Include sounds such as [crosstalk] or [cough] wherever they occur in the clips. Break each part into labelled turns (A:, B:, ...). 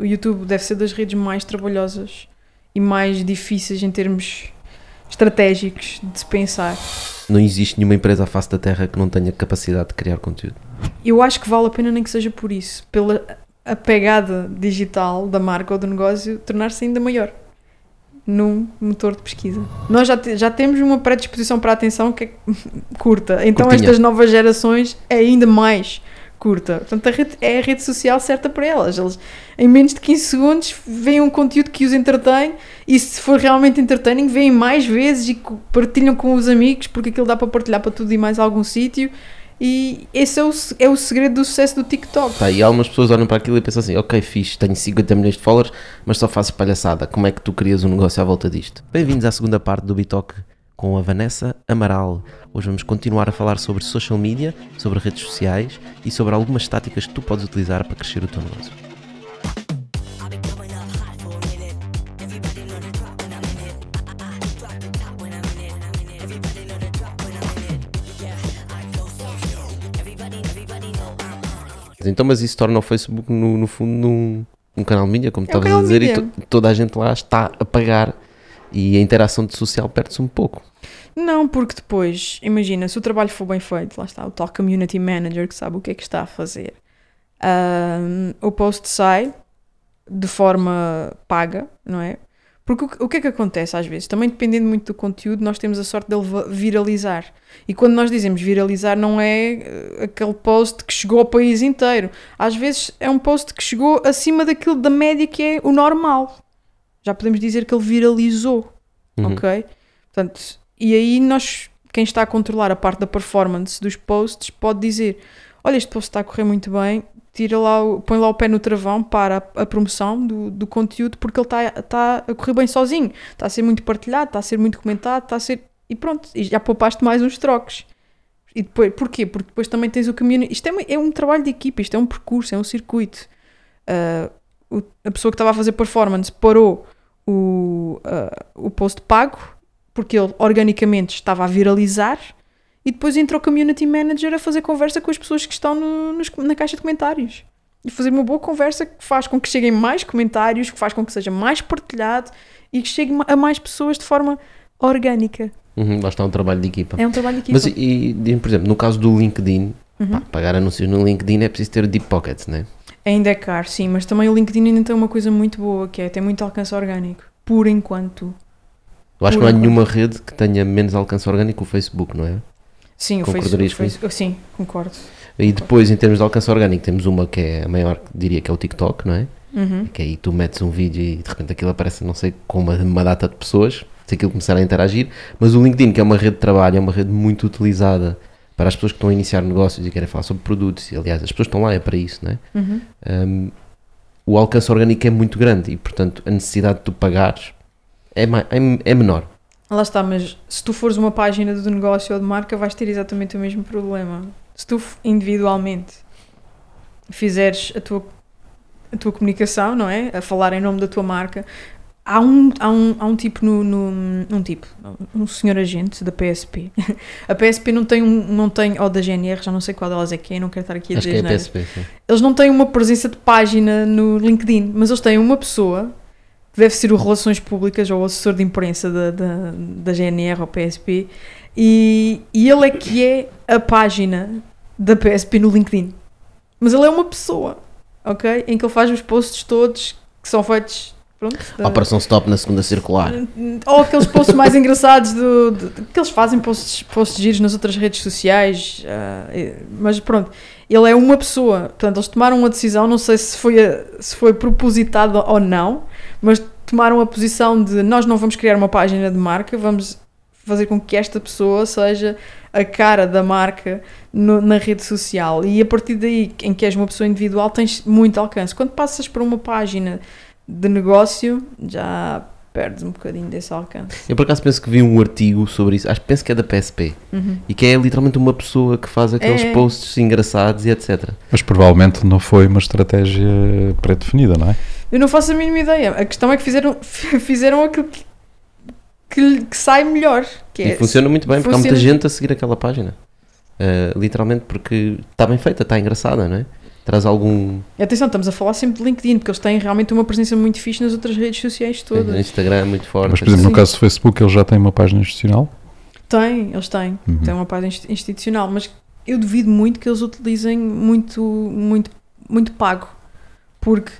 A: O YouTube deve ser das redes mais trabalhosas e mais difíceis em termos estratégicos de se pensar.
B: Não existe nenhuma empresa à face da Terra que não tenha capacidade de criar conteúdo.
A: Eu acho que vale a pena nem que seja por isso, pela a pegada digital da marca ou do negócio tornar-se ainda maior num motor de pesquisa. Nós já, te- já temos uma predisposição para a atenção que é [laughs] curta, então
B: Curtinha.
A: estas novas gerações é ainda mais curta. Portanto, a rede, é a rede social certa para elas. Eles, em menos de 15 segundos, veem um conteúdo que os entretém e, se for realmente entertaining, veem mais vezes e partilham com os amigos, porque aquilo dá para partilhar para tudo e mais algum sítio. E esse é o, é o segredo do sucesso do TikTok.
B: Tá, e algumas pessoas olham para aquilo e pensam assim: ok, fixe, tenho 50 milhões de followers, mas só faço palhaçada. Como é que tu crias um negócio à volta disto? Bem-vindos à segunda parte do Bitoque com a Vanessa Amaral. Hoje vamos continuar a falar sobre social media, sobre redes sociais e sobre algumas táticas que tu podes utilizar para crescer o teu negócio. Então, mas isso torna o Facebook, no, no fundo, num, um canal mídia, como
A: É
B: estavas a dizer, e
A: mídia.
B: to- toda a gente lá está a pagar e a interação social perde-se um pouco.
A: Não, porque depois, imagina, se o trabalho for bem feito, lá está o tal community manager que sabe o que é que está a fazer, ahm, o post sai de forma paga, não é? Porque o, que- o que é que acontece às vezes? Também dependendo muito do conteúdo, nós temos a sorte dele viralizar. E quando nós dizemos viralizar, não é eh, aquele post que chegou ao país inteiro. Às vezes é um post que chegou acima daquilo da média que é o normal. Já podemos dizer que ele viralizou.
B: Uhum.
A: Ok? Portanto, e aí nós, quem está a controlar a parte da performance dos posts, pode dizer: Olha, este post está a correr muito bem, tira lá, o- põe lá o pé no travão para a, a promoção do, do conteúdo, porque ele está, está a correr bem sozinho, está a ser muito partilhado, está a ser muito comentado, está a ser. E pronto, e já poupaste mais uns trocos. E depois, porquê? Porque depois também tens o caminho. Isto é, é um trabalho de equipa, isto é um percurso, é um circuito. Ah, o- a pessoa que estava a fazer performance parou o, ah, o post pago porque ele organicamente estava a viralizar e depois entra o community manager a fazer conversa com as pessoas que estão no- nos- na caixa de comentários e fazer uma boa conversa que faz com que cheguem mais comentários, que faz com que seja mais partilhado e que chegue a mais pessoas de forma orgânica.
B: Uhum, lá está um trabalho de equipa.
A: É um trabalho de equipa.
B: Mas, e, e, por exemplo, no caso do LinkedIn,
A: Uhum.
B: pá, pagar anúncios no LinkedIn é preciso ter deep pockets, né?
A: Ainda é caro, sim, mas também o LinkedIn ainda tem uma coisa muito boa, que é tem muito alcance orgânico. Por enquanto.
B: Eu acho que não há
A: enquanto.
B: nenhuma rede que tenha menos alcance orgânico que o Facebook, não é?
A: Sim, o Facebook. Sim, concordo.
B: E depois, em termos de alcance orgânico, temos uma que é a maior, diria que é o TikTok, não é?
A: Uhum.
B: Que aí tu metes um vídeo e de repente aquilo aparece, não sei, com uma, uma data de pessoas, se aquilo começar a interagir. Mas o LinkedIn, que é uma rede de trabalho, é uma rede muito utilizada para as pessoas que estão a iniciar negócios e querem falar sobre produtos. E, aliás, as pessoas estão lá é para isso, não é?
A: Uhum.
B: Um, o alcance orgânico é muito grande e, portanto, a necessidade de tu pagares é, é, é menor.
A: Lá está, mas se tu fores uma página do negócio ou de marca, vais ter exatamente o mesmo problema. Se tu individualmente fizeres a tua, a tua comunicação, não é? A falar em nome da tua marca, há um, há um, há um tipo no, no- um tipo, um senhor agente da PSP. [laughs] A PSP não tem um, não tem, ou da GNR, já não sei qual delas é que é, não quero estar aqui a
B: Acho
A: dizer
B: que é a. PSP. sim.
A: Eles não têm uma presença de página no LinkedIn, mas eles têm uma pessoa que deve ser o Relações Públicas ou o assessor de imprensa da, da, da GNR ou PSP, e, e ele é que é a página da PSP no LinkedIn. Mas ele é uma pessoa, ok? Em que ele faz os posts todos que são feitos. Pronto, da-
B: Operação Stop na segunda circular.
A: ou aqueles posts mais engraçados do, do- que eles fazem posts, posts giros nas outras redes sociais, ah, eh, mas pronto, ele é uma pessoa, portanto eles tomaram uma decisão, não sei se foi, a- se foi propositado ou não, mas tomaram a posição de nós não vamos criar uma página de marca, vamos fazer com que esta pessoa seja a cara da marca no- na rede social e a partir daí, em que és uma pessoa individual, tens muito alcance. Quando passas para uma página de negócio, já perdes um bocadinho desse alcance.
B: Eu por acaso penso que vi um artigo sobre isso, acho que penso que é da PSP,
A: Uhum.
B: e que é literalmente uma pessoa que faz aqueles
A: É.
B: posts engraçados e etc.
C: Mas provavelmente não foi uma estratégia pré-definida, não é?
A: Eu não faço a mínima ideia. A questão é que fizeram, [laughs] fizeram aquilo que, que, que sai melhor. Que
B: E
A: é,
B: funciona muito bem, porque há muita
A: funciona-
B: gente a seguir aquela página. Uh, literalmente porque está bem feita, está engraçada, não é? Traz algum
A: Atenção, estamos a falar sempre de LinkedIn, porque eles têm realmente uma presença muito fixe nas outras redes sociais todas.
B: Instagram muito forte.
C: Mas, por exemplo, no caso do Facebook, ele já tem uma página institucional.
A: Tem, eles têm.
C: Uhum.
A: Têm uma página inst- institucional, mas eu duvido muito que eles utilizem muito, muito, muito pago. Porque,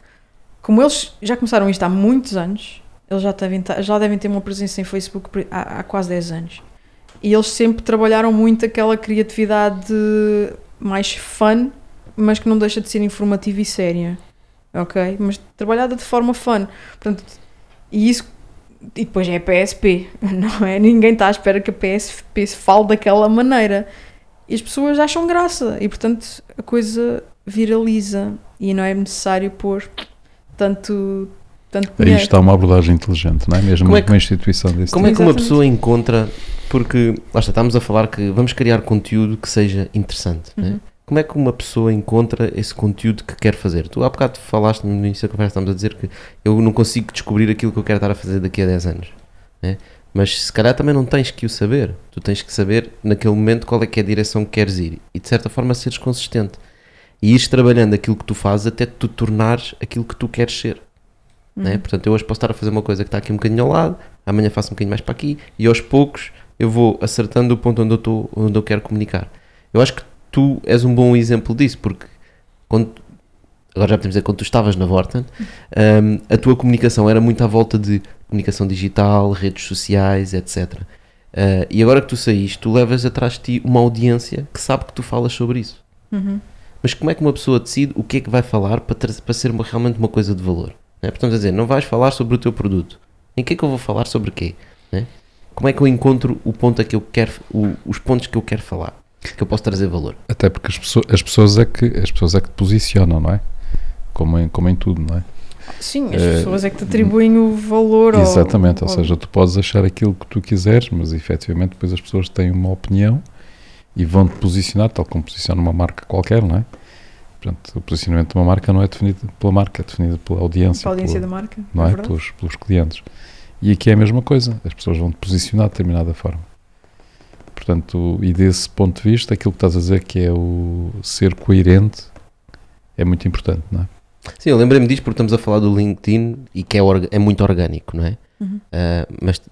A: como eles já começaram isto há muitos anos, eles já devem, já devem ter uma presença em Facebook há, há quase 10 anos. E eles sempre trabalharam muito aquela criatividade mais fun, mas que não deixa de ser informativa e séria. Ok? Mas trabalhada de forma fun. Portanto, e isso e depois é a PSP, [laughs] não é? Ninguém está à espera que a PSP se fale daquela maneira. E as pessoas acham graça e, portanto, a coisa viraliza e não é necessário pôr tanto, tanto
C: Aí está uma abordagem inteligente, não é? Mesmo
B: Como é
C: uma
B: que-
C: instituição desse
B: Como é
C: tipo.
B: que uma
A: Exatamente.
B: pessoa encontra. Porque, lá está, estamos a falar que vamos criar conteúdo que seja interessante. né?
A: Uhum.
B: Como é que uma pessoa encontra esse conteúdo que quer fazer? Tu há bocado falaste no início da conversa, estamos a dizer que eu não consigo descobrir aquilo que eu quero estar a fazer daqui a 10 anos. né? Mas se calhar também não tens que o saber. Tu tens que saber naquele momento qual é que é a direção que queres ir e de certa forma seres consistente. E ires trabalhando aquilo que tu fazes até tu tornares aquilo que tu queres ser. né? Portanto, eu hoje posso estar a fazer uma coisa que está aqui um bocadinho ao lado, amanhã faço um bocadinho mais para aqui e aos poucos eu vou acertando o ponto onde eu, estou, onde eu quero comunicar. Eu acho que tu és um bom exemplo disso, porque quando, agora já podemos dizer, quando tu estavas na Vorten, hum, a tua comunicação era muito à volta de comunicação digital, redes sociais, etc. Uh, e agora que tu saíste, tu levas atrás de ti uma audiência que sabe que tu falas sobre isso.
A: Uhum.
B: Mas como é que uma pessoa decide o que é que vai falar para, para ser uma- realmente uma coisa de valor? Né? Portanto, a dizer, não vais falar sobre o teu produto. Em que é que eu vou falar sobre quê? Né? Como é que eu encontro o ponto a que eu quero, o- os pontos que eu quero falar? Que eu posso trazer valor.
C: Até porque as pessoas, as pessoas é que as pessoas é que te posicionam, não é? Como em, como em tudo, não é?
A: Sim, as
C: Eh,
A: pessoas é que te atribuem o valor ao-
C: Exatamente, ou
A: ao-
C: seja, tu podes achar aquilo que tu quiseres, mas efetivamente depois as pessoas têm uma opinião e vão-te posicionar, tal como posiciona uma marca qualquer, não é? Portanto, o posicionamento de uma marca não é definido pela marca, é definido pela audiência,
A: a audiência
C: pela-
A: da marca.
C: não
A: é
C: é? pelos, pelos clientes. E aqui é a mesma coisa, as pessoas vão te posicionar de determinada forma. Portanto, e desse ponto de vista, aquilo que estás a dizer que é o ser coerente é muito importante, não é?
B: Sim, eu lembrei-me disto porque estamos a falar do LinkedIn e que é, é muito orgânico, não é?
A: Uhum.
B: Ah, mas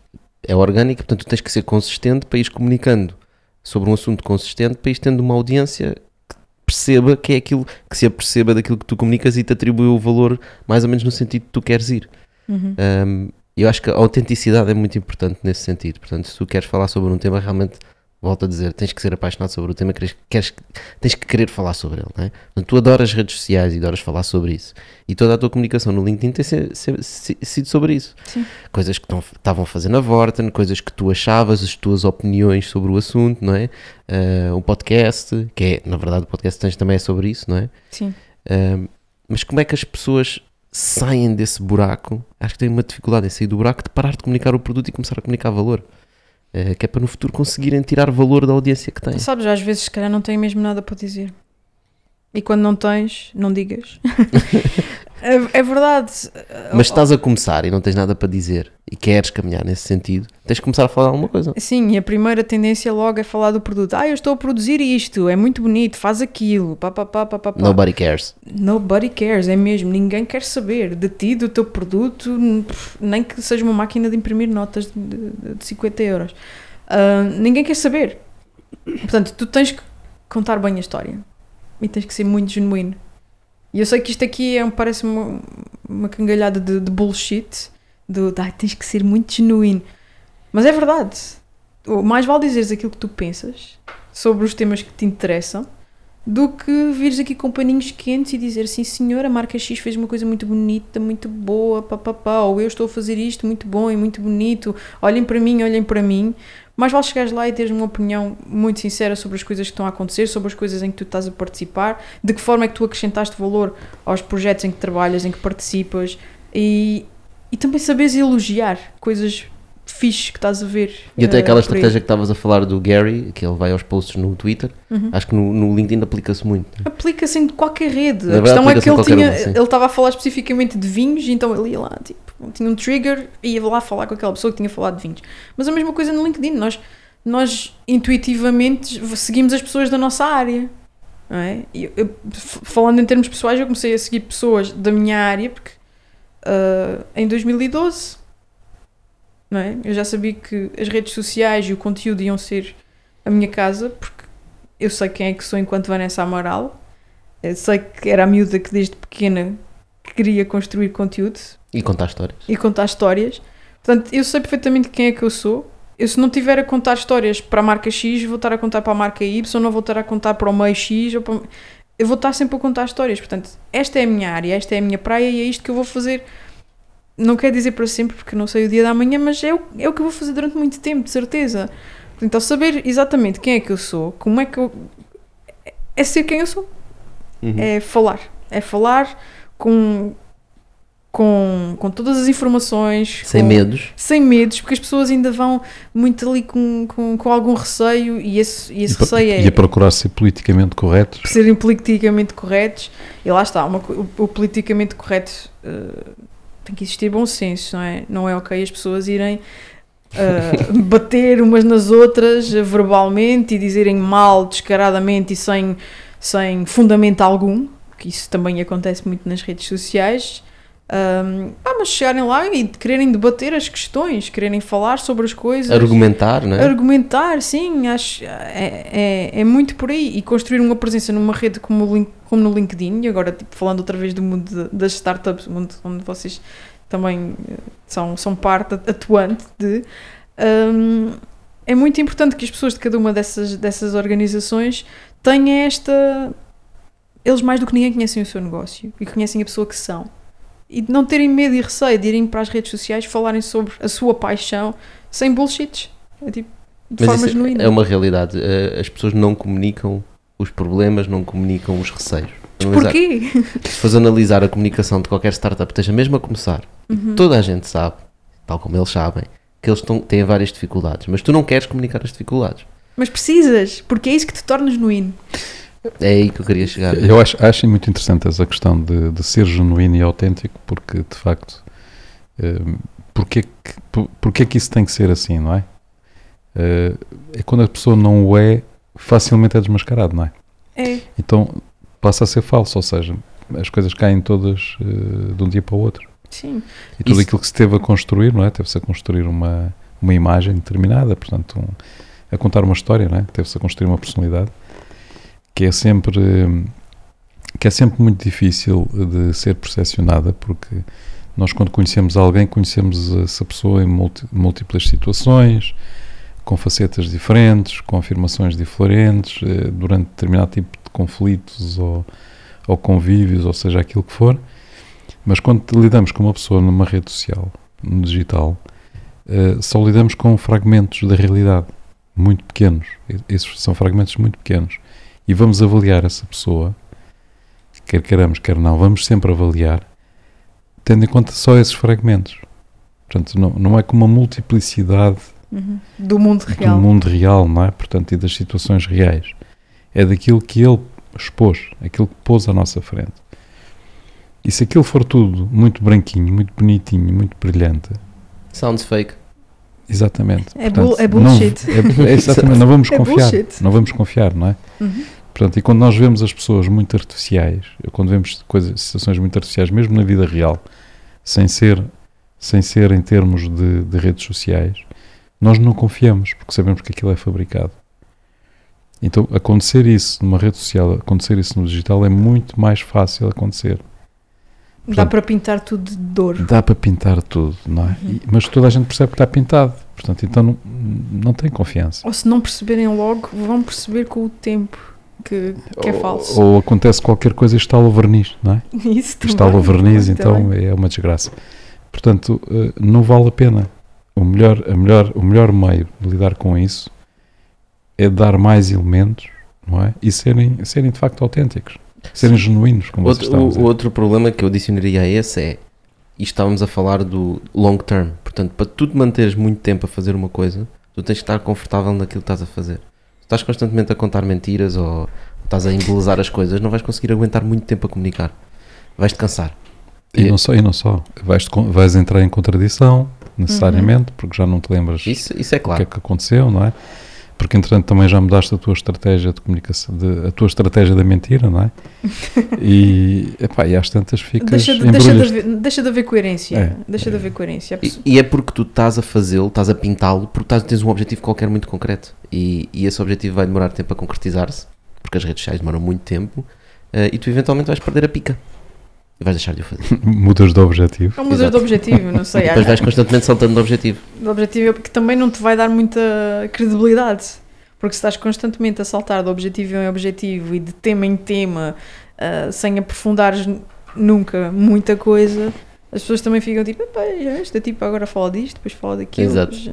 B: é orgânico, portanto, tu tens que ser consistente para ires comunicando sobre um assunto consistente, para ires tendo uma audiência que perceba que é aquilo, que se aperceba daquilo que tu comunicas e te atribui o valor mais ou menos no sentido que tu queres ir.
A: Uhum.
B: Um, eu acho que a autenticidade é muito importante nesse sentido. Portanto, se tu queres falar sobre um tema, realmente, volto a dizer, tens que ser apaixonado sobre o tema, queres, queres, tens que querer falar sobre ele. Não é? Portanto, tu adoras redes sociais e adoras falar sobre isso. E toda a tua comunicação no LinkedIn tem sido sobre isso.
A: Sim.
B: Coisas que estavam a fazer na Vorten, coisas que tu achavas, as tuas opiniões sobre o assunto, não é? Uh, um podcast, que é, na verdade, o podcast tens também é sobre isso, não é?
A: Sim.
B: Um, mas como é que as pessoas saem desse buraco? Acho que têm uma dificuldade em sair do buraco de parar de comunicar o produto e começar a comunicar valor. Eh, que é para no futuro conseguirem tirar valor da audiência que têm.
A: Sabes, às vezes, se calhar, não têm mesmo nada para dizer. E quando não tens, não digas. [laughs] é, é verdade.
B: Mas se estás a começar e não tens nada para dizer e queres caminhar nesse sentido, tens que começar a falar alguma coisa.
A: Sim, e a primeira tendência logo é falar do produto. Ah, eu estou a produzir isto, é muito bonito, faz aquilo. Pá, pá, pá, pá, pá.
B: Nobody cares.
A: Nobody cares, é mesmo. Ninguém quer saber de ti, do teu produto, nem que seja uma máquina de imprimir notas de, de- de 50 euros. Ah, ninguém quer saber. Portanto, tu tens que contar bem a história e tens que ser muito genuíno. E eu sei que isto aqui é, parece uma, uma cangalhada de, de bullshit, do ah, tens que ser muito genuíno. Mas é verdade. Mais vale dizeres aquilo que tu pensas sobre os temas que te interessam do que vires aqui com paninhos quentes e dizer sim senhor, a marca X fez uma coisa muito bonita, muito boa, papapá, ou eu estou a fazer isto muito bom e muito bonito, olhem para mim, olhem para mim. Mais vale chegares lá e teres uma opinião muito sincera sobre as coisas que estão a acontecer, sobre as coisas em que tu estás a participar, de que forma é que tu acrescentaste valor aos projetos em que trabalhas, em que participas e, e também saberes elogiar coisas fixes que estás a ver.
B: E até
A: eh,
B: aquela
A: aí.
B: estratégia que estavas a falar do Gary, que ele vai aos posts no Twitter,
A: Uhum.
B: acho que no, no LinkedIn aplica-se muito.
A: Aplica-se em qualquer rede.
B: Na
A: a
B: verdade,
A: questão é que ele tinha, ele estava a falar especificamente de vinhos, então ele ia lá, tipo, tinha um trigger e ia lá falar com aquela pessoa que tinha falado de vinhos. Mas a mesma coisa no LinkedIn, nós, nós intuitivamente seguimos as pessoas da nossa área. não é? Eu- eu- falando em termos pessoais, eu comecei a seguir pessoas da minha área porque ah, em 2012 não é? eu já sabia que as redes sociais e o conteúdo iam ser a minha casa porque eu sei quem é que sou enquanto Vanessa Amaral eu sei que era a miúda que desde pequena queria construir conteúdo
B: E contar histórias.
A: e contar histórias. Portanto, eu sei perfeitamente quem é que eu sou. Eu, se não tiver a contar histórias para a marca X, vou estar a contar para a marca Y, não vou estar a contar para o meio X. Ou para... Eu vou estar sempre a contar histórias. Portanto, esta é a minha área, esta é a minha praia e é isto que eu vou fazer. Não quer dizer para sempre, porque não sei o dia da manhã, mas é o, é o que eu vou fazer durante muito tempo, de certeza. Portanto, ao saber exatamente quem é que eu sou, como é que eu. É ser quem eu sou
B: Uhum.
A: é falar. É falar com, com, com todas as informações.
B: Sem
A: com-
B: medos.
A: Sem medos, porque as pessoas ainda vão muito ali com, com, com algum receio e esse, e esse
C: E,
A: receio é
C: e a procurar ser politicamente corretos.
A: serem politicamente corretos. E lá está, uma o, o politicamente correto eh, tem que existir bom senso, não é? Não é ok as pessoas irem eh, [laughs] bater umas nas outras eh, verbalmente e dizerem mal descaradamente e sem, sem fundamento algum, que isso também acontece muito nas redes sociais. Ahm, ah, mas chegarem lá e quererem debater as questões, quererem falar sobre as coisas.
B: Argumentar, não é?
A: Argumentar, sim, acho é, é, é muito por aí. E construir uma presença numa rede como, Link- como no LinkedIn, e agora tipo, falando outra vez do mundo de- das startups, onde, onde vocês também eh, são, são parte atuante de. hum, é muito importante que as pessoas de cada uma dessas, dessas organizações tenham esta. Eles mais do que ninguém conhecem o seu negócio e conhecem a pessoa que são. E de não terem medo e receio de irem para as redes sociais falarem sobre a sua paixão sem bullshits. É tipo, de
B: Mas
A: forma genuína.
B: é uma realidade. Eh, As pessoas não comunicam os problemas, não comunicam os receios. Analisar-
A: Porquê?
B: Se fores analisar a comunicação de qualquer startup, esteja mesmo a começar,
A: Uhum.
B: toda a gente sabe, tal como eles sabem, que eles estão, têm várias dificuldades, mas tu não queres comunicar as dificuldades.
A: Mas precisas, porque é isso que te torna genuíno.
B: É aí que eu queria chegar.
C: Eu acho, acho muito interessante essa questão de, de ser genuíno e autêntico, porque de facto, hum, porque, é que, por- porque é que isso tem que ser assim, não é? Eh, é quando a pessoa não o é, facilmente é desmascarado, não é?
A: É.
C: Então passa a ser falso, ou seja, as coisas caem todas eh, de um dia para o outro.
A: Sim.
C: E tudo
B: Isso-
C: aquilo que se teve a construir, não é? Teve-se a construir uma, uma imagem determinada, portanto, um- a contar uma história, não é? Teve-se a construir uma personalidade que é sempre que é sempre muito difícil de ser percepcionada, porque nós quando conhecemos alguém, conhecemos essa pessoa em múltiplas situações, com facetas diferentes, com afirmações diferentes, eh, durante determinado tipo de conflitos ou, ou convívios, ou seja, aquilo que for. Mas quando lidamos com uma pessoa numa rede social, no digital, eh, só lidamos com fragmentos da realidade, muito pequenos. Esses são fragmentos muito pequenos. E vamos avaliar essa pessoa, quer queiramos, quer não, vamos sempre avaliar, tendo em conta só esses fragmentos. Portanto, não, não é com uma multiplicidade
A: Uhum. Do mundo real.
C: do mundo real, não é? Portanto, e das situações reais. É daquilo que ele expôs, aquilo que pôs à nossa frente. E se aquilo for tudo muito branquinho, muito bonitinho, muito brilhante,
B: Sounds fake.
C: exatamente.
A: É bull- é
C: não-
A: bullshit.
C: é- é [laughs] exatamente, não vamos
A: É
C: confiar.
A: bullshit.
C: Não vamos confiar, não é?
A: Uhum.
C: Portanto, e quando nós vemos as pessoas muito artificiais, quando vemos coisas, situações muito artificiais, mesmo na vida real, sem ser, sem ser em termos de, de redes sociais, nós não confiamos, porque sabemos que aquilo é fabricado. Então, acontecer isso numa rede social, acontecer isso no digital é muito mais fácil acontecer.
A: Dá
C: Portanto,
A: para pintar tudo de dor.
C: Dá para pintar tudo, não é?
A: Uhum.
C: E- mas toda a gente percebe que está pintado. Portanto, então não, não tem confiança.
A: Ou se não perceberem logo, vão perceber com o tempo que, que é
C: Ou-
A: falso.
C: Ou, acontece qualquer coisa e instala o verniz, não é? [laughs]
A: Isso também.
C: instala o verniz,
A: também.
C: então é uma desgraça. Portanto, eh, não vale a pena. O melhor, a melhor, o melhor meio de lidar com isso é dar mais elementos, não é? E serem, serem de facto autênticos, serem genuínos, como vocês
B: Outro,
C: estão a
B: o,
C: dizer.
B: o outro problema que eu adicionaria a esse é, e estávamos a falar do long term, portanto, para tu te manteres muito tempo a fazer uma coisa, tu tens que estar confortável naquilo que estás a fazer. Estás constantemente a contar mentiras ou estás a embelezar as coisas, não vais conseguir aguentar muito tempo a comunicar. Vais-te cansar.
C: E não só, e não só. Vais, vais entrar em contradição, necessariamente, porque já não te lembras
B: Isso, isso é
C: o que
B: claro.
C: é que aconteceu, não é? Porque entretanto também já mudaste a tua estratégia de comunicação, de, a tua estratégia da mentira, não é? [laughs] E, epá, e às tantas ficas
A: Deixa de, deixa, de haver, deixa de haver coerência.
C: É,
A: deixa de
C: é.
A: haver coerência. A
B: E, e é porque tu estás a fazê-lo, estás a pintá-lo, porque estás, tens um objetivo qualquer muito concreto. E, e esse objetivo vai demorar tempo a concretizar-se, porque as redes sociais demoram muito tempo, eh, e tu eventualmente vais perder a pica. E vais deixar de o fazer. [laughs]
C: mudas de objetivo.
A: Não mudas
B: Exato.
A: de objetivo, não sei. [laughs]
B: Depois vais constantemente saltando de objetivo.
A: O objetivo é porque também não te vai dar muita credibilidade. Porque se estás constantemente a saltar de objetivo em objetivo e de tema em tema, ah, sem aprofundares nunca muita coisa, as pessoas também ficam tipo, "Epá, já este tipo agora fala disto, depois fala daquilo.
B: Exato.
A: Já-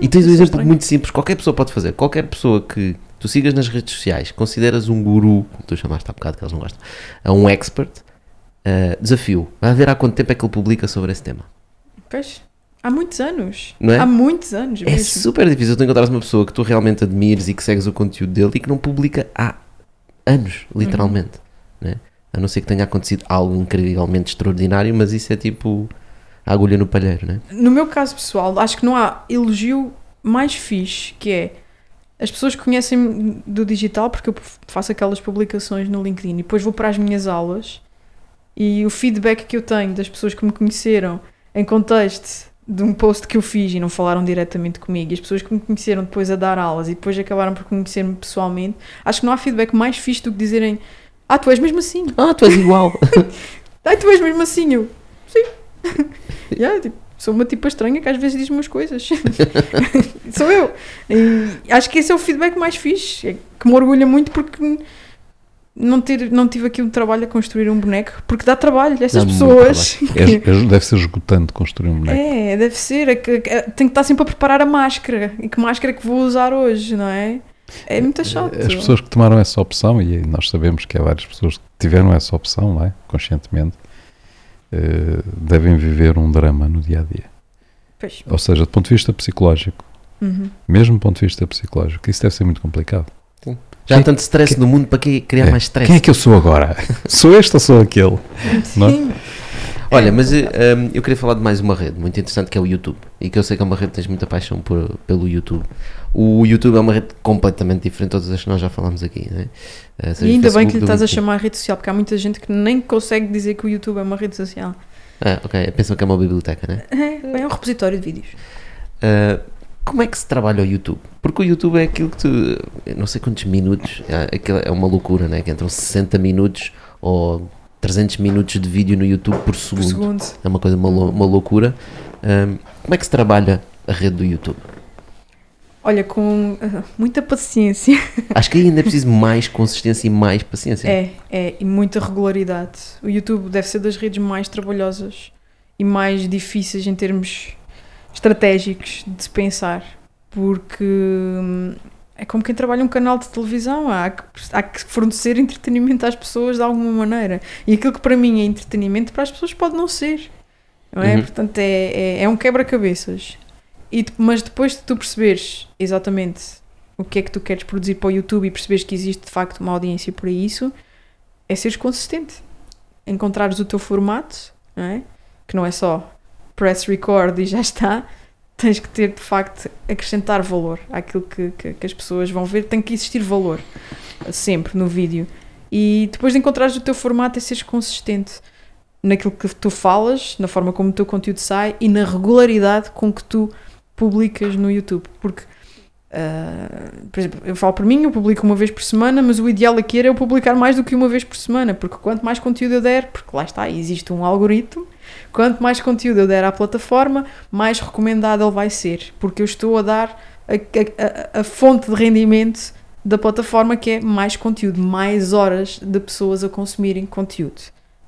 B: E tens um
A: é
B: exemplo
A: estranho.
B: muito simples, qualquer pessoa pode fazer. Qualquer pessoa que tu sigas nas redes sociais, consideras um guru, como tu chamaste há bocado que eles não gostam, a um expert, eh, desafio. Vai ver há quanto tempo é que ele publica sobre esse tema.
A: Pois, há muitos anos.
B: É?
A: Há muitos anos
B: É
A: mesmo.
B: super difícil tu encontrares uma pessoa que tu realmente admires e que segues o conteúdo dele e que não publica há anos, literalmente. Né? A não ser que tenha acontecido algo incrivelmente extraordinário, mas isso é tipo a agulha no palheiro, né?
A: No meu caso pessoal, acho que não há elogio mais fixe que é as pessoas conhecem do digital porque eu faço aquelas publicações no LinkedIn e depois vou para as minhas aulas e o feedback que eu tenho das pessoas que me conheceram em contexto de um post que eu fiz e não falaram diretamente comigo e as pessoas que me conheceram depois a dar aulas e depois acabaram por conhecer-me pessoalmente, acho que não há feedback mais fixe do que dizerem ah, tu és mesmo assim, [laughs]
B: Ah, tu és igual. [laughs]
A: Ai, tu és mesmo assim, eu. Sim. [laughs] Yeah, tipo, sou uma tipa estranha que às vezes diz umas coisas. sou eu. E acho que esse é o feedback mais fixe. É que me orgulha muito porque não, ter, não tive aqui um trabalho a construir um boneco. Porque dá trabalho essas
B: Dá
A: pessoas.
C: É- é- [laughs] deve ser esgotante construir um boneco.
A: É, deve ser. É que, é- tenho que estar sempre a preparar a máscara. E que máscara é que vou usar hoje, não é? É muito chato.
C: As pessoas que tomaram essa opção, e nós sabemos que há várias pessoas que tiveram essa opção, não é? conscientemente, eh, devem viver um drama no dia a dia.
A: Pois.
C: Ou seja, do ponto de vista psicológico,
A: Uhum.
C: mesmo do ponto de vista psicológico, isso deve ser muito complicado.
B: Já há tanto stress no mundo para que criar
C: É.
B: mais stress?
C: Quem é que eu sou agora? [laughs] sou este ou sou aquele? Não é?
A: Sim.
B: Olha, mas eh, um, eu queria falar de mais uma rede muito interessante que é o YouTube. E que eu sei que é uma rede que tens muita paixão por, pelo YouTube. O YouTube é uma rede completamente diferente de todas as que nós já falámos aqui, né? Seja
A: E ainda bem que lhe estás a
B: LinkedIn.
A: chamar rede social, porque há muita gente que nem consegue dizer que o YouTube é uma rede social.
B: Ah, ok. Pensam que é uma biblioteca, né?
A: É, é um repositório de vídeos.
B: Uh, como é que se trabalha o YouTube? Porque o YouTube é aquilo que tu. Não sei quantos minutos. É, é uma loucura, né? Que entram 60 minutos ou 300 minutos de vídeo no YouTube por
A: Por
B: segundo.
A: segundo.
B: É uma coisa, uma, uma loucura. Um, como é que se trabalha a rede do YouTube?
A: Olha, com ah, muita paciência. [laughs]
B: Acho que ainda é preciso mais consistência e mais paciência.
A: É, é, e muita regularidade. O YouTube deve ser das redes mais trabalhosas e mais difíceis em termos estratégicos de se pensar. Porque hum, é como quem trabalha um canal de televisão, há que, há que fornecer entretenimento às pessoas de alguma maneira. E aquilo que para mim é entretenimento, para as pessoas pode não ser. Não é?
B: Uhum.
A: Portanto, é, é, é um quebra-cabeças. E Mas depois de tu perceberes exatamente o que é que tu queres produzir para o YouTube e perceberes que existe de facto uma audiência para isso, é seres consistente. Encontrares o teu formato, não é? que não é só press record e já está, tens que ter de facto acrescentar valor àquilo que, que, que as pessoas vão ver, tem que existir valor sempre no vídeo. E depois de encontrares o teu formato é seres consistente naquilo que tu falas, na forma como o teu conteúdo sai e na regularidade com que tu publicas no YouTube. Porque, ah, por exemplo, eu falo por mim, eu publico uma vez por semana, mas o ideal aqui era eu publicar mais do que uma vez por semana, porque quanto mais conteúdo eu der, porque lá está, existe um algoritmo, quanto mais conteúdo eu der à plataforma, mais recomendado ele vai ser, porque eu estou a dar a, a- a- fonte de rendimento da plataforma que é mais conteúdo, mais horas de pessoas a consumirem conteúdo.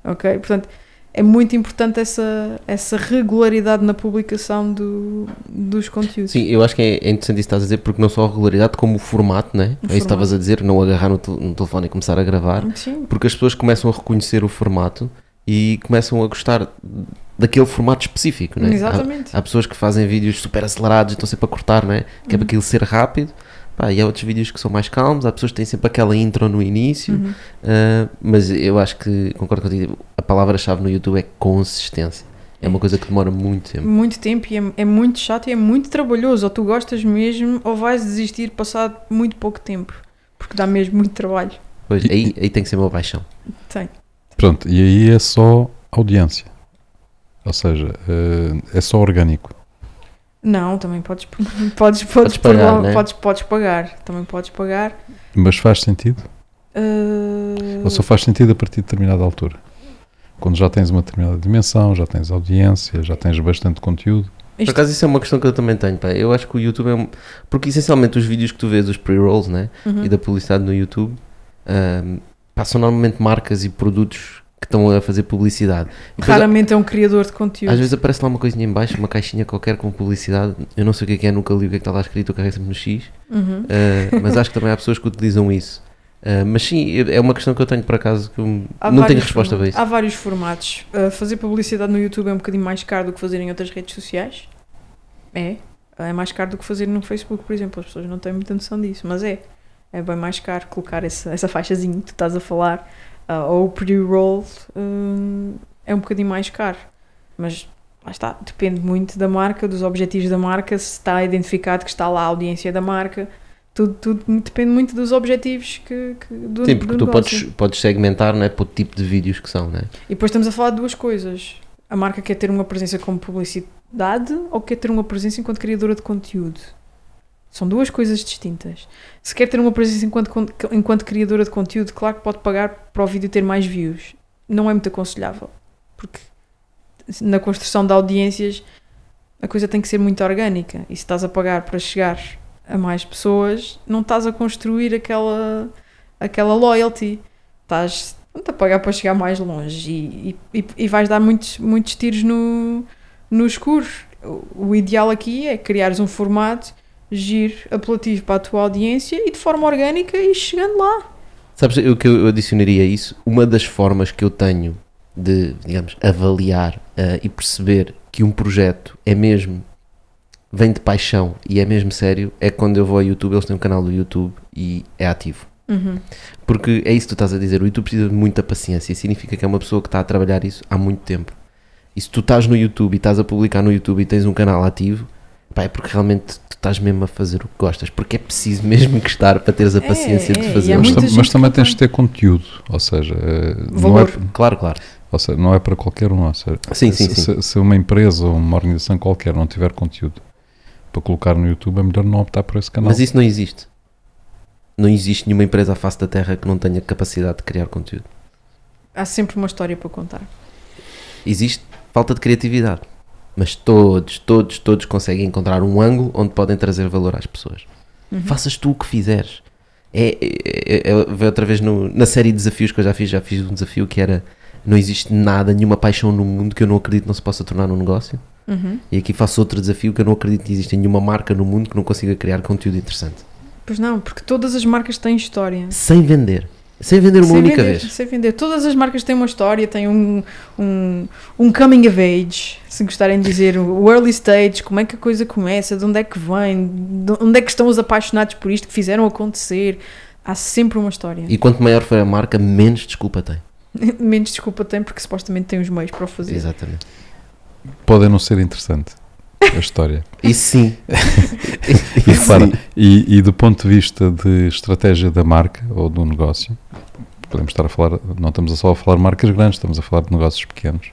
A: Ok? Portanto, é muito importante essa, essa regularidade na publicação do, dos conteúdos.
B: Sim, eu acho que é interessante isso que estás a dizer, porque não só a regularidade, como o formato, né?
A: O
B: é isso que estavas a dizer, não agarrar no, no telefone e começar a gravar,
A: Sim.
B: porque as pessoas começam a reconhecer o formato e começam a gostar daquele formato específico, né? Há-
A: Exatamente.
B: Há, pessoas que fazem vídeos super acelerados e estão sempre a cortar, né? Que é para
A: Uhum.
B: aquilo ser rápido. Pá, e há outros vídeos que são mais calmos, há pessoas que têm sempre aquela intro no início,
A: Uhum.
B: ah, mas eu acho que, concordo contigo, a palavra-chave no YouTube é consistência. É uma coisa que demora muito tempo.
A: Muito tempo e é, é muito chato e é muito trabalhoso. Ou tu gostas mesmo ou vais desistir passado muito pouco tempo. Porque dá mesmo muito trabalho.
B: Pois, aí, aí tem que ser uma paixão.
A: Tem.
C: Pronto, e aí é só audiência. Ou seja, eh, é só orgânico.
A: Não, também podes, [laughs] podes, podes,
B: Podes pagar, né?
A: podes, podes pagar. Também podes pagar.
C: Mas faz sentido?
A: Uh,
C: Ou só faz sentido a partir de determinada altura? Quando já tens uma determinada dimensão, já tens audiência, já tens bastante conteúdo.
B: Por
A: isto-
B: acaso isso é uma questão que eu também tenho, pá. Eu acho que o YouTube é um... Porque essencialmente os vídeos que tu vês, os pre-rolls, né?
A: Uhum.
B: E da publicidade no YouTube, ahm, pá, são normalmente marcas e produtos que estão a fazer publicidade. Depois,
A: Raramente é um criador de conteúdo.
B: Às vezes aparece lá uma coisinha em baixo, uma caixinha qualquer com publicidade. Eu não sei o que é que é, nunca li o que é que está lá escrito, eu carrego sempre no X.
A: Uhum.
B: Uh, mas acho que também há pessoas que utilizam isso. Uh, mas sim, é uma questão que eu tenho por acaso que eu
A: Há
B: não tenho resposta para isso.
A: Há vários formatos. Uh, fazer publicidade no YouTube é um bocadinho mais caro do que fazer em outras redes sociais. É. É mais caro do que fazer no Facebook, por exemplo. As pessoas não têm muita noção disso, mas é. É bem mais caro colocar essa, essa faixazinha que tu estás a falar. Uh, ou o pre-roll um, é um bocadinho mais caro. Mas lá está. Depende muito da marca, dos objetivos da marca, se está identificado que está lá a audiência da marca. Tudo, tudo depende muito dos objetivos que, que- do,
B: Sim, porque
A: do
B: tu podes, podes segmentar né, para o tipo de vídeos que são, né?
A: E depois estamos a falar de duas coisas. A marca quer ter uma presença como publicidade ou quer ter uma presença enquanto criadora de conteúdo? São duas coisas distintas. Se quer ter uma presença enquanto, enquanto criadora de conteúdo, claro que pode pagar para o vídeo ter mais views. Não é muito aconselhável. Porque na construção de audiências a coisa tem que ser muito orgânica. E se estás a pagar para chegar a mais pessoas, não estás a construir aquela, aquela loyalty. Estás a pagar para chegar mais longe e, e, e- e vais dar muitos, muitos tiros no, no escuro. O, o ideal aqui é criares um formato giro, apelativo para a tua audiência e de forma orgânica e chegando lá.
B: Sabes o que eu adicionaria a isso? Uma das formas que eu tenho de, digamos, avaliar eh, e perceber que um projeto é mesmo, vem de paixão e é mesmo sério, é quando eu vou ao YouTube, eles têm um canal do YouTube e é ativo.
A: Uhum.
B: Porque é isso que tu estás a dizer, o YouTube precisa de muita paciência e significa que é uma pessoa que está a trabalhar isso há muito tempo. E se tu estás no YouTube e estás a publicar no YouTube e tens um canal ativo, pá, é porque realmente tu estás mesmo a fazer o que gostas, porque é preciso [laughs] mesmo que estar para teres a paciência
A: é,
B: de fazer.
A: há
C: Mas, tam- mas também tens de ter conteúdo. Ou seja, eh, não é.
B: Claro, claro.
C: ou seja, não é para qualquer um. Ou seja,
B: Sim, sim,
C: se,
B: sim.
C: se uma empresa ou uma organização qualquer não tiver conteúdo para colocar no YouTube, é melhor não optar por esse canal.
B: Mas isso não existe. Não existe nenhuma empresa à face da Terra que não tenha capacidade de criar conteúdo.
A: Há sempre uma história para contar.
B: Existe falta de criatividade. Mas todos, todos, todos conseguem encontrar um ângulo onde podem trazer valor às pessoas.
A: Uhum.
B: Faças tu o que fizeres. É, é, é, é- outra vez no- na série de desafios que eu já fiz, já fiz um desafio que era não existe nada, nenhuma paixão no mundo que eu não acredito não se possa tornar um negócio.
A: Uhum.
B: E aqui faço outro desafio que eu não acredito que existe nenhuma marca no mundo que não consiga criar conteúdo interessante.
A: Pois não, porque todas as marcas têm história.
B: Sem vender. Sem vender uma
A: Sem
B: única
A: vender,
B: vez.
A: Sem vender. Todas as marcas têm uma história, têm um, um, um coming of age, se gostarem de dizer, o early stage, como é que a coisa começa, de onde é que vem, de onde é que estão os apaixonados por isto, que fizeram acontecer. Há sempre uma história.
B: E quanto maior for a marca, menos desculpa tem. [laughs]
A: Menos desculpa tem, porque supostamente tem os meios para o fazer.
B: Exatamente.
C: Pode não ser interessante a história.
B: Isso sim. [laughs]
C: E, repara, e, e do ponto de vista de estratégia da marca ou do negócio, podemos estar a falar, não estamos só a falar de marcas grandes, estamos a falar de negócios pequenos.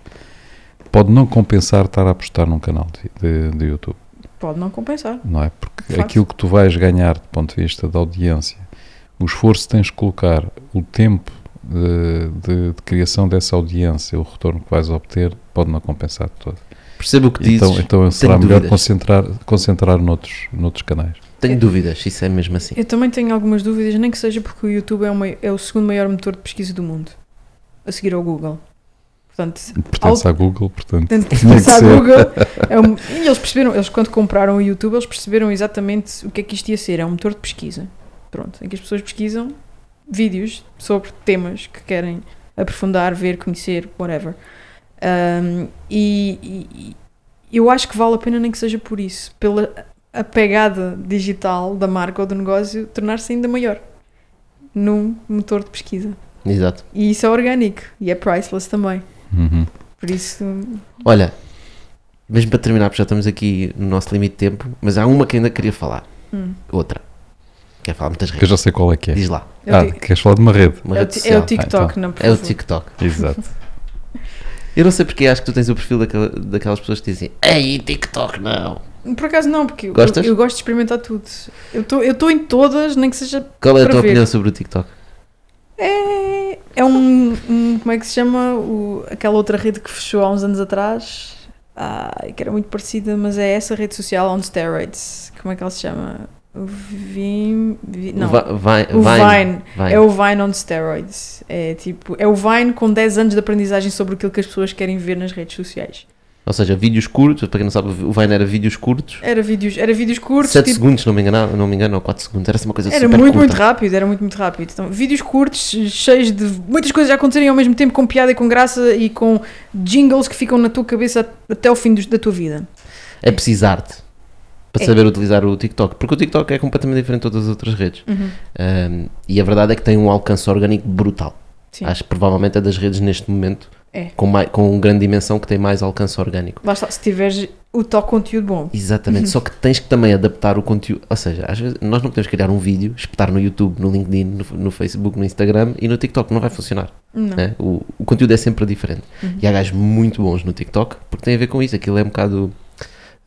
C: Pode não compensar estar a apostar num canal de, de, de YouTube,
A: Pode não compensar.
C: não é? Porque aquilo que tu vais ganhar do ponto de vista da audiência, o esforço que tens que colocar, o tempo de, de- de criação dessa audiência, o retorno que vais obter, pode não compensar de todo.
B: Percebo o que dizes.
C: Então, então será melhor
B: dúvidas.
C: concentrar, concentrar noutros, noutros canais.
B: Tenho dúvidas, isso é mesmo assim.
A: Eu também tenho algumas dúvidas, nem que seja porque o YouTube é, uma- é o segundo maior motor de pesquisa do mundo, a seguir ao Google. Portanto,
C: Pertence à Google, portanto. [laughs]
A: Pensar
C: ser.
A: Google é um- e eles perceberam, eles quando compraram o YouTube, eles perceberam exatamente o que é que isto ia ser, é um motor de pesquisa. Pronto, em que as pessoas pesquisam vídeos sobre temas que querem aprofundar, ver, conhecer, whatever. Um, e, e- eu acho que vale a pena nem que seja por isso, pela a pegada digital da marca ou do negócio tornar-se ainda maior num motor de pesquisa.
B: Exato.
A: E isso é orgânico e é priceless também.
C: Uhum.
A: Por isso,
B: Olha, mesmo para terminar, porque já estamos aqui no nosso limite de tempo, mas há uma que ainda queria falar.
A: Hum.
B: Outra. Quer falar muitas
C: Que eu
B: redes.
C: já sei qual é que é.
B: Diz lá.
A: É o
C: Ah, queres falar de uma rede?
B: Uma
A: é o
B: rede
A: ti- é o TikTok, não, por
B: É o
A: favor.
B: TikTok.
C: Exato. [laughs]
B: Eu não sei porque acho que tu tens o perfil daquela- daquelas pessoas que dizem Ei, TikTok não.
A: Por acaso não, porque eu, eu gosto de experimentar tudo. Eu estou tô em todas, nem que seja.
B: Qual é a tua
A: ver.
B: opinião sobre o TikTok?
A: É, é um, um- Como é que se chama? O- aquela outra rede que fechou há uns anos atrás. Ah, que era muito parecida, mas é essa rede social on steroids. Como é que ela se chama? O Vim. Vi- não.
B: Va-
A: o Vine.
B: Vine.
A: É o Vine on steroids. É tipo. É o Vine com 10 anos de aprendizagem sobre aquilo que as pessoas querem ver nas redes sociais.
B: Ou seja, vídeos curtos, para quem não sabe, o Vine era vídeos curtos.
A: Era vídeos, era vídeos curtos.
B: 7
A: tipo,
B: segundos, não me engano, não me engano, ou 4 segundos. Era assim uma coisa
A: Era muito,
B: curta.
A: muito rápido, era muito, muito rápido. Então, vídeos curtos, cheios de muitas coisas a acontecerem ao mesmo tempo, com piada e com graça e com jingles que ficam na tua cabeça até o fim dos- da tua vida.
B: É preciso arte para
A: É.
B: saber utilizar o TikTok. Porque o TikTok é completamente diferente de todas as outras redes. Um, e a verdade é que tem um alcance orgânico brutal.
A: Sim.
B: Acho que provavelmente é das redes neste momento
A: É.
B: com, mai- com grande dimensão que tem mais alcance orgânico.
A: Está, se tiveres o tal conteúdo bom.
B: Exatamente, só que tens que também adaptar o conteúdo. Ou seja, às vezes nós não podemos criar um vídeo, espetar no YouTube, no LinkedIn, no, no Facebook, no Instagram e no TikTok. Não vai funcionar.
A: Não.
B: né? O, o conteúdo é sempre diferente.
A: Uhum.
B: E há gajos muito bons no TikTok porque tem a ver com isso. Aquilo é um bocado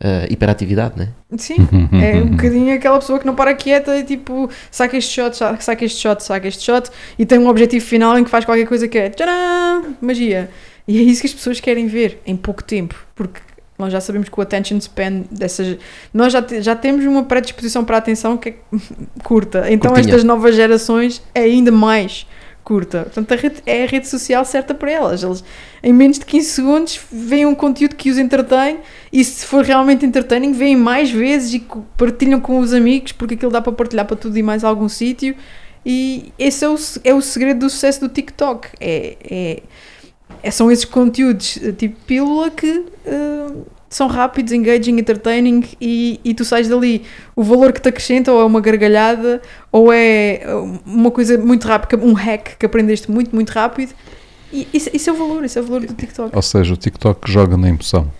B: ah, hiperatividade, né?
A: Sim, é um bocadinho aquela pessoa que não para quieta e tipo, saca este shot, sa- saca este shot, saca este shot e tem um objetivo final em que faz qualquer coisa que é tcharam, magia. E é isso que as pessoas querem ver em pouco tempo, porque nós já sabemos que o attention span dessas. Nós já, te- já temos uma predisposição para a atenção que é [laughs] curta, então
B: Curtinha.
A: estas novas gerações é ainda mais curta. Portanto, a rede, é a rede social certa para elas. Eles, em menos de 15 segundos, veem um conteúdo que os entretém e, se for realmente entertaining, veem mais vezes e partilham com os amigos, porque aquilo dá para partilhar para tudo e mais algum sítio. E esse é o, é o segredo do sucesso do TikTok. É, é, é- são esses conteúdos eh, tipo pílula que eh, são rápidos, engaging, entertaining e, e tu sais dali. O valor que te acrescenta ou é uma gargalhada ou é eh, uma coisa muito rápida, um hack que aprendeste muito, muito rápido. E isso, isso é o valor, isso é o valor do TikTok.
C: Ou seja, o TikTok joga na emoção.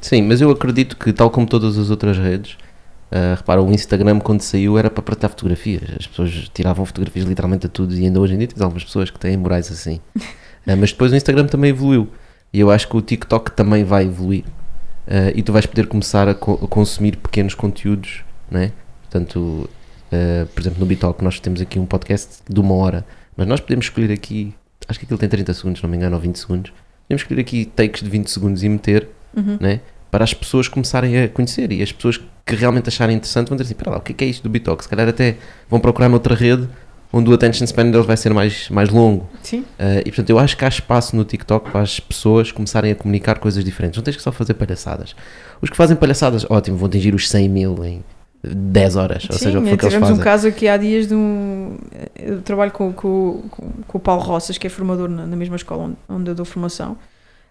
B: Sim, mas eu acredito que, tal como todas as outras redes, ah, repara, o Instagram, quando saiu, era para partilhar fotografias. As pessoas tiravam fotografias literalmente a tudo e ainda hoje em dia tens algumas pessoas que têm morais assim. [laughs] Ah, mas depois o Instagram também evoluiu e eu acho que o TikTok também vai evoluir. Ah, e tu vais poder começar a, co- a consumir pequenos conteúdos, né? Portanto, ah, por exemplo, no Bitalk nós temos aqui um podcast de uma hora, mas nós podemos escolher aqui, acho que aquilo tem 30 segundos, se não me engano, ou 20 segundos. Podemos escolher aqui takes de 20 segundos e meter
A: Uhum.
B: né? para as pessoas começarem a conhecer e as pessoas que realmente acharem interessante vão dizer assim, espera lá, o que é, que é isto do Bitalk? Se calhar até vão procurar noutra rede onde o attention span deles vai ser mais, mais longo.
A: Sim.
B: Uh, e portanto eu acho que há espaço no TikTok para as pessoas começarem a comunicar coisas diferentes. Não tens que só fazer palhaçadas. Os que fazem palhaçadas, ótimo, vão atingir os 100 mil em 10 horas. Ou
A: Sim,
B: seja, o que for que eles
A: tivemos um
B: fazem.
A: caso aqui há dias de um. Eu trabalho com, com, com, com o Paulo Roças, que é formador na, na mesma escola onde, onde eu dou formação.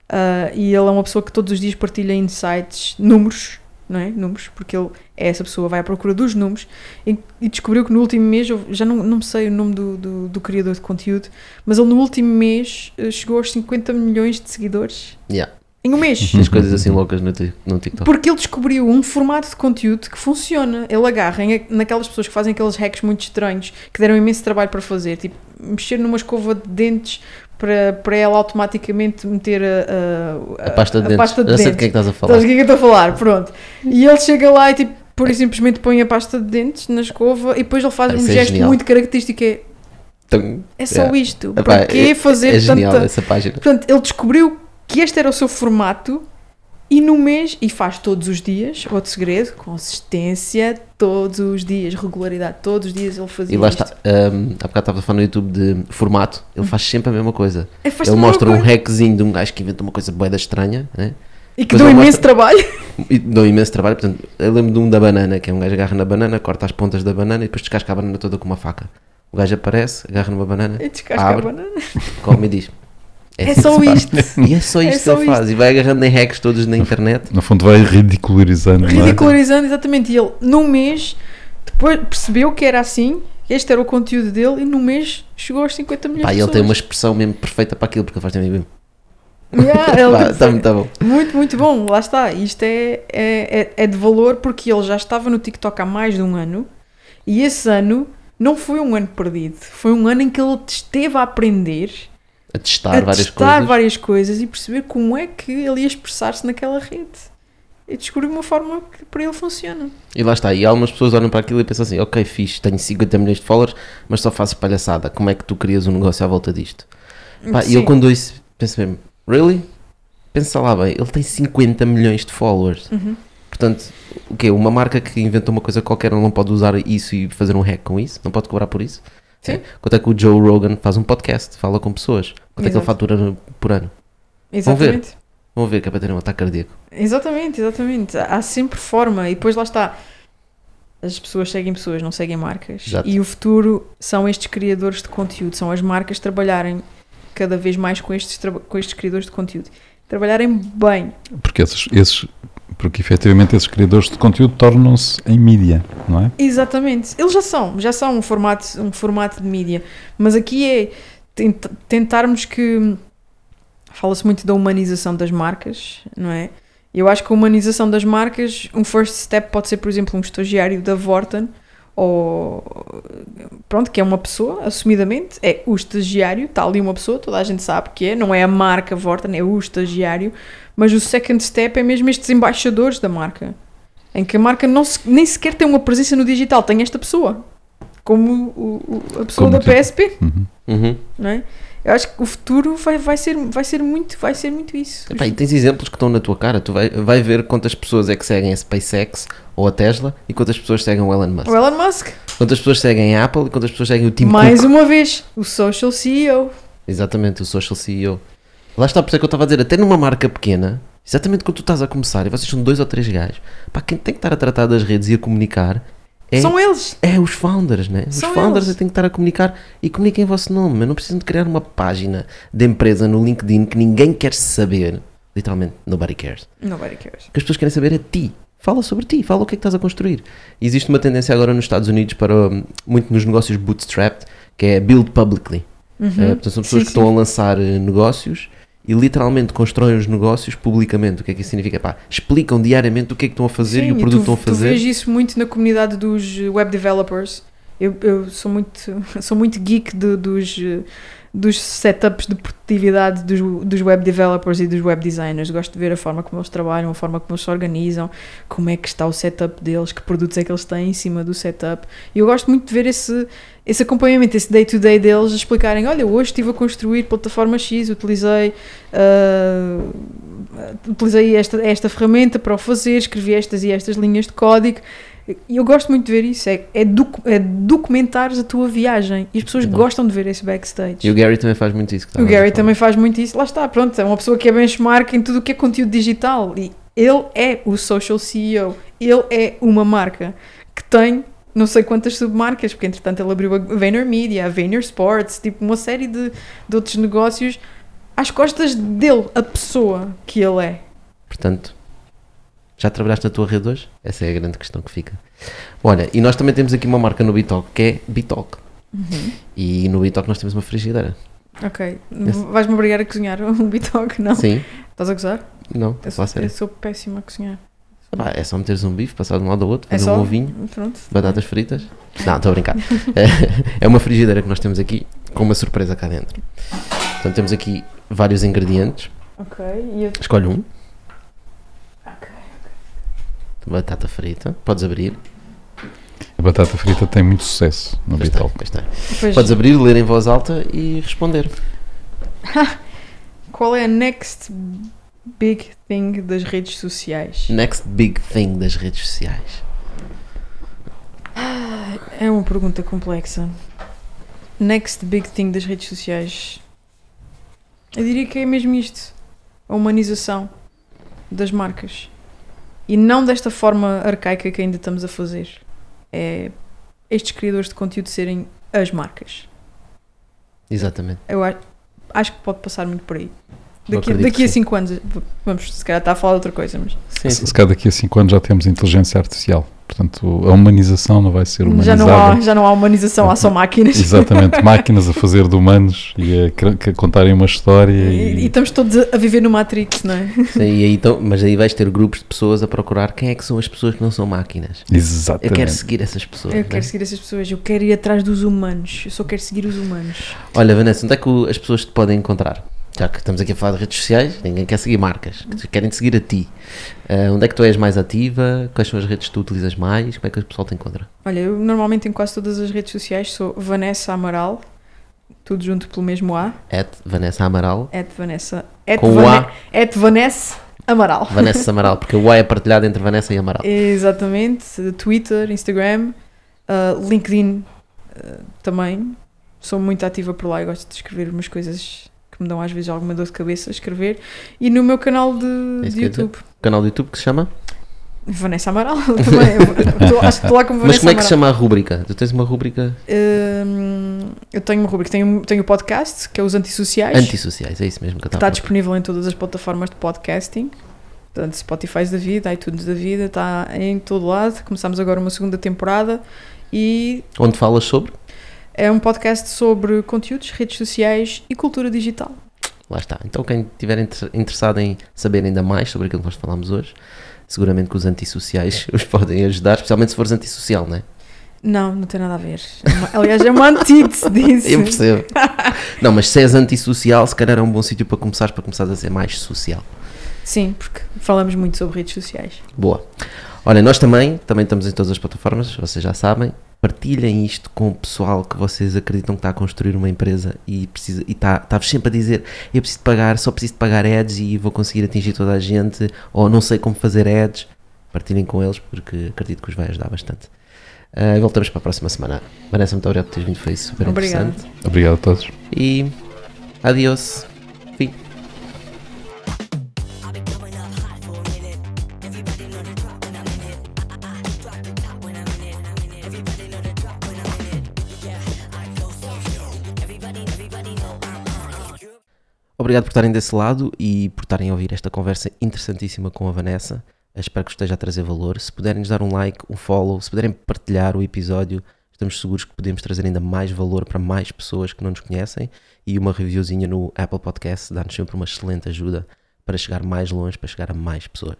A: Ah, e ele é uma pessoa que todos os dias partilha insights, números, não é? Números, porque ele é essa pessoa, vai à procura dos números e, e descobriu que no último mês, já não, não sei o nome do, do, do criador de conteúdo, mas ele no último mês eh, chegou aos 50 milhões de seguidores.
B: Yeah.
A: Em um mês.
B: Tens coisas assim loucas no, no TikTok.
A: Porque ele descobriu um formato de conteúdo que funciona. Ele agarra naquelas pessoas que fazem aqueles hacks muito estranhos, que deram imenso trabalho para fazer, tipo mexer numa escova de dentes para, para ela automaticamente meter a, a,
B: A pasta de
A: a
B: dentes.
A: pasta de
B: Já sei de
A: dentes.
B: que é que estás a falar.
A: Sabes o que é que eu estou a falar? Pronto. E ele chega lá e tipo, e simplesmente põe a pasta de dentes na escova e depois ele faz um
B: é
A: gesto
B: genial.
A: muito característico que é,
B: Então,
A: é só
B: Yeah.
A: isto.
B: epá,
A: para quê
B: é-
A: fazer
B: É genial
A: tanta...
B: essa página.
A: Portanto, ele descobriu que este era o seu formato e no mês, e faz todos os dias, outro segredo, consistência, todos os dias, regularidade, todos os dias ele fazia
B: E lá
A: isto.
B: está, um, há bocado estava a falar no YouTube de formato, ele faz sempre a mesma coisa.
A: Ele, faz
B: Ele mostra um
A: coisa.
B: hackzinho de um gajo que inventa uma coisa boeda estranha, né?
A: E que
B: ele
A: imenso
B: mostra-
A: trabalho. [laughs]
B: E deu imenso trabalho. Portanto, eu lembro de um da banana, que é um gajo agarra na banana, corta as pontas da banana e depois descasca a banana toda com uma faca. O gajo aparece, agarra numa banana,
A: E descasca
B: Abre.
A: a banana.
B: come e diz.
A: É
B: assim
A: só
B: que [laughs]
A: isto.
B: E é só isto
A: É
B: que
A: só
B: ele faz. E vai agarrando em hacks todos na internet.
C: No fundo, vai ridicularizando. é?
A: Ridicularizando, exatamente. E ele, num mês, depois percebeu que era assim, este era o conteúdo dele, e num mês chegou aos 50 milhões
B: Pá,
A: de
B: e ele
A: pessoas.
B: tem uma expressão mesmo perfeita para aquilo, porque ele faz também mesmo.
A: Yeah, [laughs] ele
B: Pá,
A: tipo,
B: tá, tá bom.
A: Muito, muito bom, lá está. Isto é, é, é, é de valor porque ele já estava no TikTok há mais de um ano e esse ano não foi um ano perdido, foi um ano em que ele esteve a aprender,
B: A testar
A: a
B: várias
A: testar
B: coisas.
A: várias coisas e perceber como é que ele ia expressar-se naquela rede. E descobrir uma forma que para ele funciona.
B: E lá está, e algumas pessoas olham para aquilo e pensam assim, ok, fixe, tenho 50 milhões de followers, mas só faço palhaçada, como é que tu crias um negócio à volta disto? Pá, e eu quando ouço, penso mesmo, really? Pensa lá bem, ele tem 50 milhões de followers.
A: Uhum.
B: Portanto, o quê? Uma marca que inventou uma coisa qualquer não pode usar isso e fazer um hack com isso? Não pode cobrar por isso?
A: Sim.
B: É. Quanto é que o Joe Rogan faz um podcast, fala com pessoas? Quanto é que ele
A: Exato.
B: fatura por ano? ver.
A: Exatamente.
B: Vão ver que é para ter um ataque cardíaco.
A: Exatamente, exatamente. Há sempre forma e depois lá está. As pessoas seguem pessoas, não seguem marcas.
B: Exato.
A: E o futuro são estes criadores de conteúdo, são as marcas trabalharem cada vez mais com estes, com estes criadores de conteúdo. Trabalharem bem.
C: Porque, esses, esses, porque efetivamente esses criadores de conteúdo tornam-se em mídia, não é?
A: Exatamente. Eles já são, já são um formato, um formato de mídia. Mas aqui é tent- tentarmos que. Fala-se muito da humanização das marcas, não é? Eu acho que a humanização das marcas, um first step pode ser, por exemplo, um estagiário da Vorten, ou. Pronto, que é uma pessoa, assumidamente, é o estagiário, está ali uma pessoa, toda a gente sabe que é, não é a marca Vorten, é o estagiário, mas o second step é mesmo estes embaixadores da marca em que a marca não se- nem sequer tem uma presença no digital, tem esta pessoa, como o- o- a pessoa
C: Como
A: da
C: tipo-
A: PSP,
C: Uhum.
B: Uhum.
A: não é? Eu acho que o futuro vai, vai, ser, vai, ser, muito, vai ser muito isso.
B: Epá, e tens exemplos que estão na tua cara. Tu vai, vai ver quantas pessoas é que seguem a SpaceX ou a Tesla e quantas pessoas seguem o Elon Musk.
A: O Elon Musk,
B: Quantas pessoas seguem a Apple e quantas pessoas seguem o Tim
A: mais
B: Cook.
A: uma vez, o social CEO.
B: Exatamente, o social CEO. Lá está, por isso é que eu estava a dizer, até numa marca pequena, exatamente quando tu estás a começar e vocês são dois ou três gajos, pá, quem tem que estar a tratar das redes e a comunicar é,
A: São eles.
B: é os founders, né? Os
A: São
B: founders
A: eles.
B: têm que estar a comunicar e comuniquem o vosso nome, mas não precisam de criar uma página de empresa no LinkedIn que ninguém quer saber. Literalmente, nobody cares.
A: Nobody cares.
B: O que as pessoas querem saber é ti. Fala sobre ti, fala o que é que estás a construir. Existe uma tendência agora nos Estados Unidos para hum, muito nos negócios bootstrapped, que é build publicly.
A: Uhum.
B: Eh, portanto, são pessoas
A: Sim,
B: que estão a lançar eh, negócios e literalmente constroem os negócios publicamente. O que é que isso significa? Pá, explicam diariamente o que é que estão a fazer
A: Sim,
B: e o produto
A: tu,
B: que estão a fazer.
A: vês isso muito na comunidade dos web developers. Eu, eu sou, muito, [laughs] sou muito geek de- dos, dos setups de produtividade dos, dos web developers e dos web designers. Gosto de ver a forma como eles trabalham, a forma como eles se organizam, como é que está o setup deles, que produtos é que eles têm em cima do setup. E eu gosto muito de ver esse, esse acompanhamento, esse day-to-day deles, a explicarem: olha, hoje estive a construir plataforma X, utilizei. ah, utilizei esta, esta ferramenta para o fazer, escrevi estas e estas linhas de código. E eu gosto muito de ver isso, é, é, docu é documentares a tua viagem. E as pessoas
B: Uhum.
A: gostam de ver esse backstage.
B: E o Gary também faz muito isso.
A: O Gary também faz muito isso. Lá está, pronto, é uma pessoa que é benchmark em tudo o que é conteúdo digital. E ele é o social CEO. Ele é uma marca que tem não sei quantas submarcas, porque entretanto ele abriu a VaynerMedia, a Vayner Sports, tipo uma série de, de outros negócios às costas dele, a pessoa que ele é.
B: Portanto, já trabalhaste na tua rede hoje? Essa é a grande questão que fica. Olha, e nós também temos aqui uma marca no Bitalk que é Bitalk. E no Bitalk nós temos uma frigideira.
A: Ok.
B: Esse-
A: Vais-me obrigar a cozinhar um [laughs] bitoque? Não?
B: Sim?
A: Estás a gozar?
B: Não,
A: Eu
B: é
A: sou, eu sou péssima a cozinhar.
B: Pá, é só meteres um bife, passar de um lado ao outro,
A: É
B: fazer
A: só?
B: um ovinho,
A: Pronto.
B: batatas fritas. Não, estou a brincar. É- [laughs] [laughs] é uma frigideira que nós temos aqui com uma surpresa cá dentro. Portanto, temos aqui vários ingredientes.
A: Ok. Eu...
B: Escolhe um. Batata frita. Podes abrir.
C: A batata frita tem muito sucesso no
B: Pois tem. Podes abrir, ler em voz alta e responder. [laughs]
A: Qual é a next big thing das redes sociais?
B: Next big thing das redes sociais.
A: É uma pergunta complexa. Next big thing das redes sociais. Eu diria que é mesmo isto. A humanização das marcas. E não desta forma arcaica que ainda estamos a fazer. É estes criadores de conteúdo serem as marcas.
B: Exatamente.
A: Eu a- acho que pode passar muito por aí. Daqui, daqui a
B: sim.
A: 5 anos, vamos, se calhar está a falar de outra coisa, mas
B: Sim,
C: Se,
B: sim.
C: se calhar daqui a 5 anos já temos inteligência artificial. Portanto, a humanização não vai ser
A: Já
C: humanizada.
A: não, há, já não há humanização, há só máquinas.
C: Exatamente, [laughs] máquinas a fazer de humanos e a, a contarem uma história
A: E, e
C: e,
A: estamos todos a, viver no Matrix, não é?
B: Sim, aí, então, mas aí vais ter grupos de pessoas a procurar quem é que são as pessoas que não são máquinas. Eu
C: exatamente.
B: quero seguir essas pessoas.
A: Eu
B: né?
A: quero seguir essas pessoas, eu quero ir atrás dos humanos, eu só quero seguir os humanos.
B: Olha, Vanessa, onde é que as pessoas te podem encontrar? Já que estamos aqui a falar de redes sociais, ninguém quer seguir marcas, que querem seguir a ti. Ah, onde é que tu és mais ativa? Quais são as redes que tu utilizas mais? Como é que o pessoal te encontra?
A: Olha, eu normalmente em quase todas as redes sociais sou Vanessa Amaral, tudo junto pelo mesmo A,
B: At Vanessa Amaral.
A: at Vanessa, at,
B: Com o
A: Vane-
B: A.
A: at Vanessa Amaral.
B: Vanessa Amaral, porque o A é partilhado entre Vanessa e Amaral.
A: Exatamente, Twitter, Instagram, uh, LinkedIn uh, também. Sou muito ativa por lá e gosto de escrever umas coisas que me dão às vezes alguma dor de cabeça a escrever. E no meu canal de,
B: É
A: de
B: dizer.
A: YouTube,
B: O canal do YouTube que se chama?
A: Vanessa Amaral [laughs] também. Tô- acho que estou lá como
B: Mas
A: Vanessa
B: como é que se chama a rúbrica? Tu tens uma rúbrica
A: Hum, eu tenho uma rubrica, tenho, tenho o podcast, que é os antissociais,
B: antissociais, é isso mesmo que
A: que está disponível em todas as plataformas de podcasting. Portanto, Spotify da vida, iTunes da vida, está em todo lado. Começamos agora uma segunda temporada e
B: Onde falas sobre?
A: É um podcast sobre conteúdos, redes sociais e cultura digital.
B: Lá está. Então, quem estiver inter- interessado em saber ainda mais sobre aquilo que nós falámos hoje, seguramente que os antissociais [laughs] os podem ajudar, especialmente se fores antissocial, não é?
A: Não, não tem nada a ver. É uma- aliás, é uma antítese [laughs] disso.
B: Eu percebo. não, mas se és antissocial, se calhar é um bom sítio para começar, para começar a ser mais social.
A: Sim, porque falamos muito sobre redes sociais.
B: Boa. Olha, nós também, também estamos em todas as plataformas, vocês já sabem. Partilhem isto com o pessoal que vocês acreditam que está a construir uma empresa e precisa e está, está-vos sempre a dizer eu preciso de pagar, só preciso de pagar ads e vou conseguir atingir toda a gente, ou não sei como fazer ads. Partilhem com eles porque acredito que os vai ajudar bastante. Ah, voltamos para a próxima semana. Vanessa, muito obrigado por teres vindo, foi super
A: Obrigada.
B: interessante.
C: Obrigado a todos.
B: E adiós. Obrigado por estarem desse lado e por estarem a ouvir esta conversa interessantíssima com a Vanessa. Espero que esteja a trazer valor. Se puderem nos dar um like, um follow, se puderem partilhar o episódio, estamos seguros que podemos trazer ainda mais valor para mais pessoas que não nos conhecem. E uma reviewzinha no Apple Podcast dá-nos sempre uma excelente ajuda para chegar mais longe, para chegar a mais pessoas.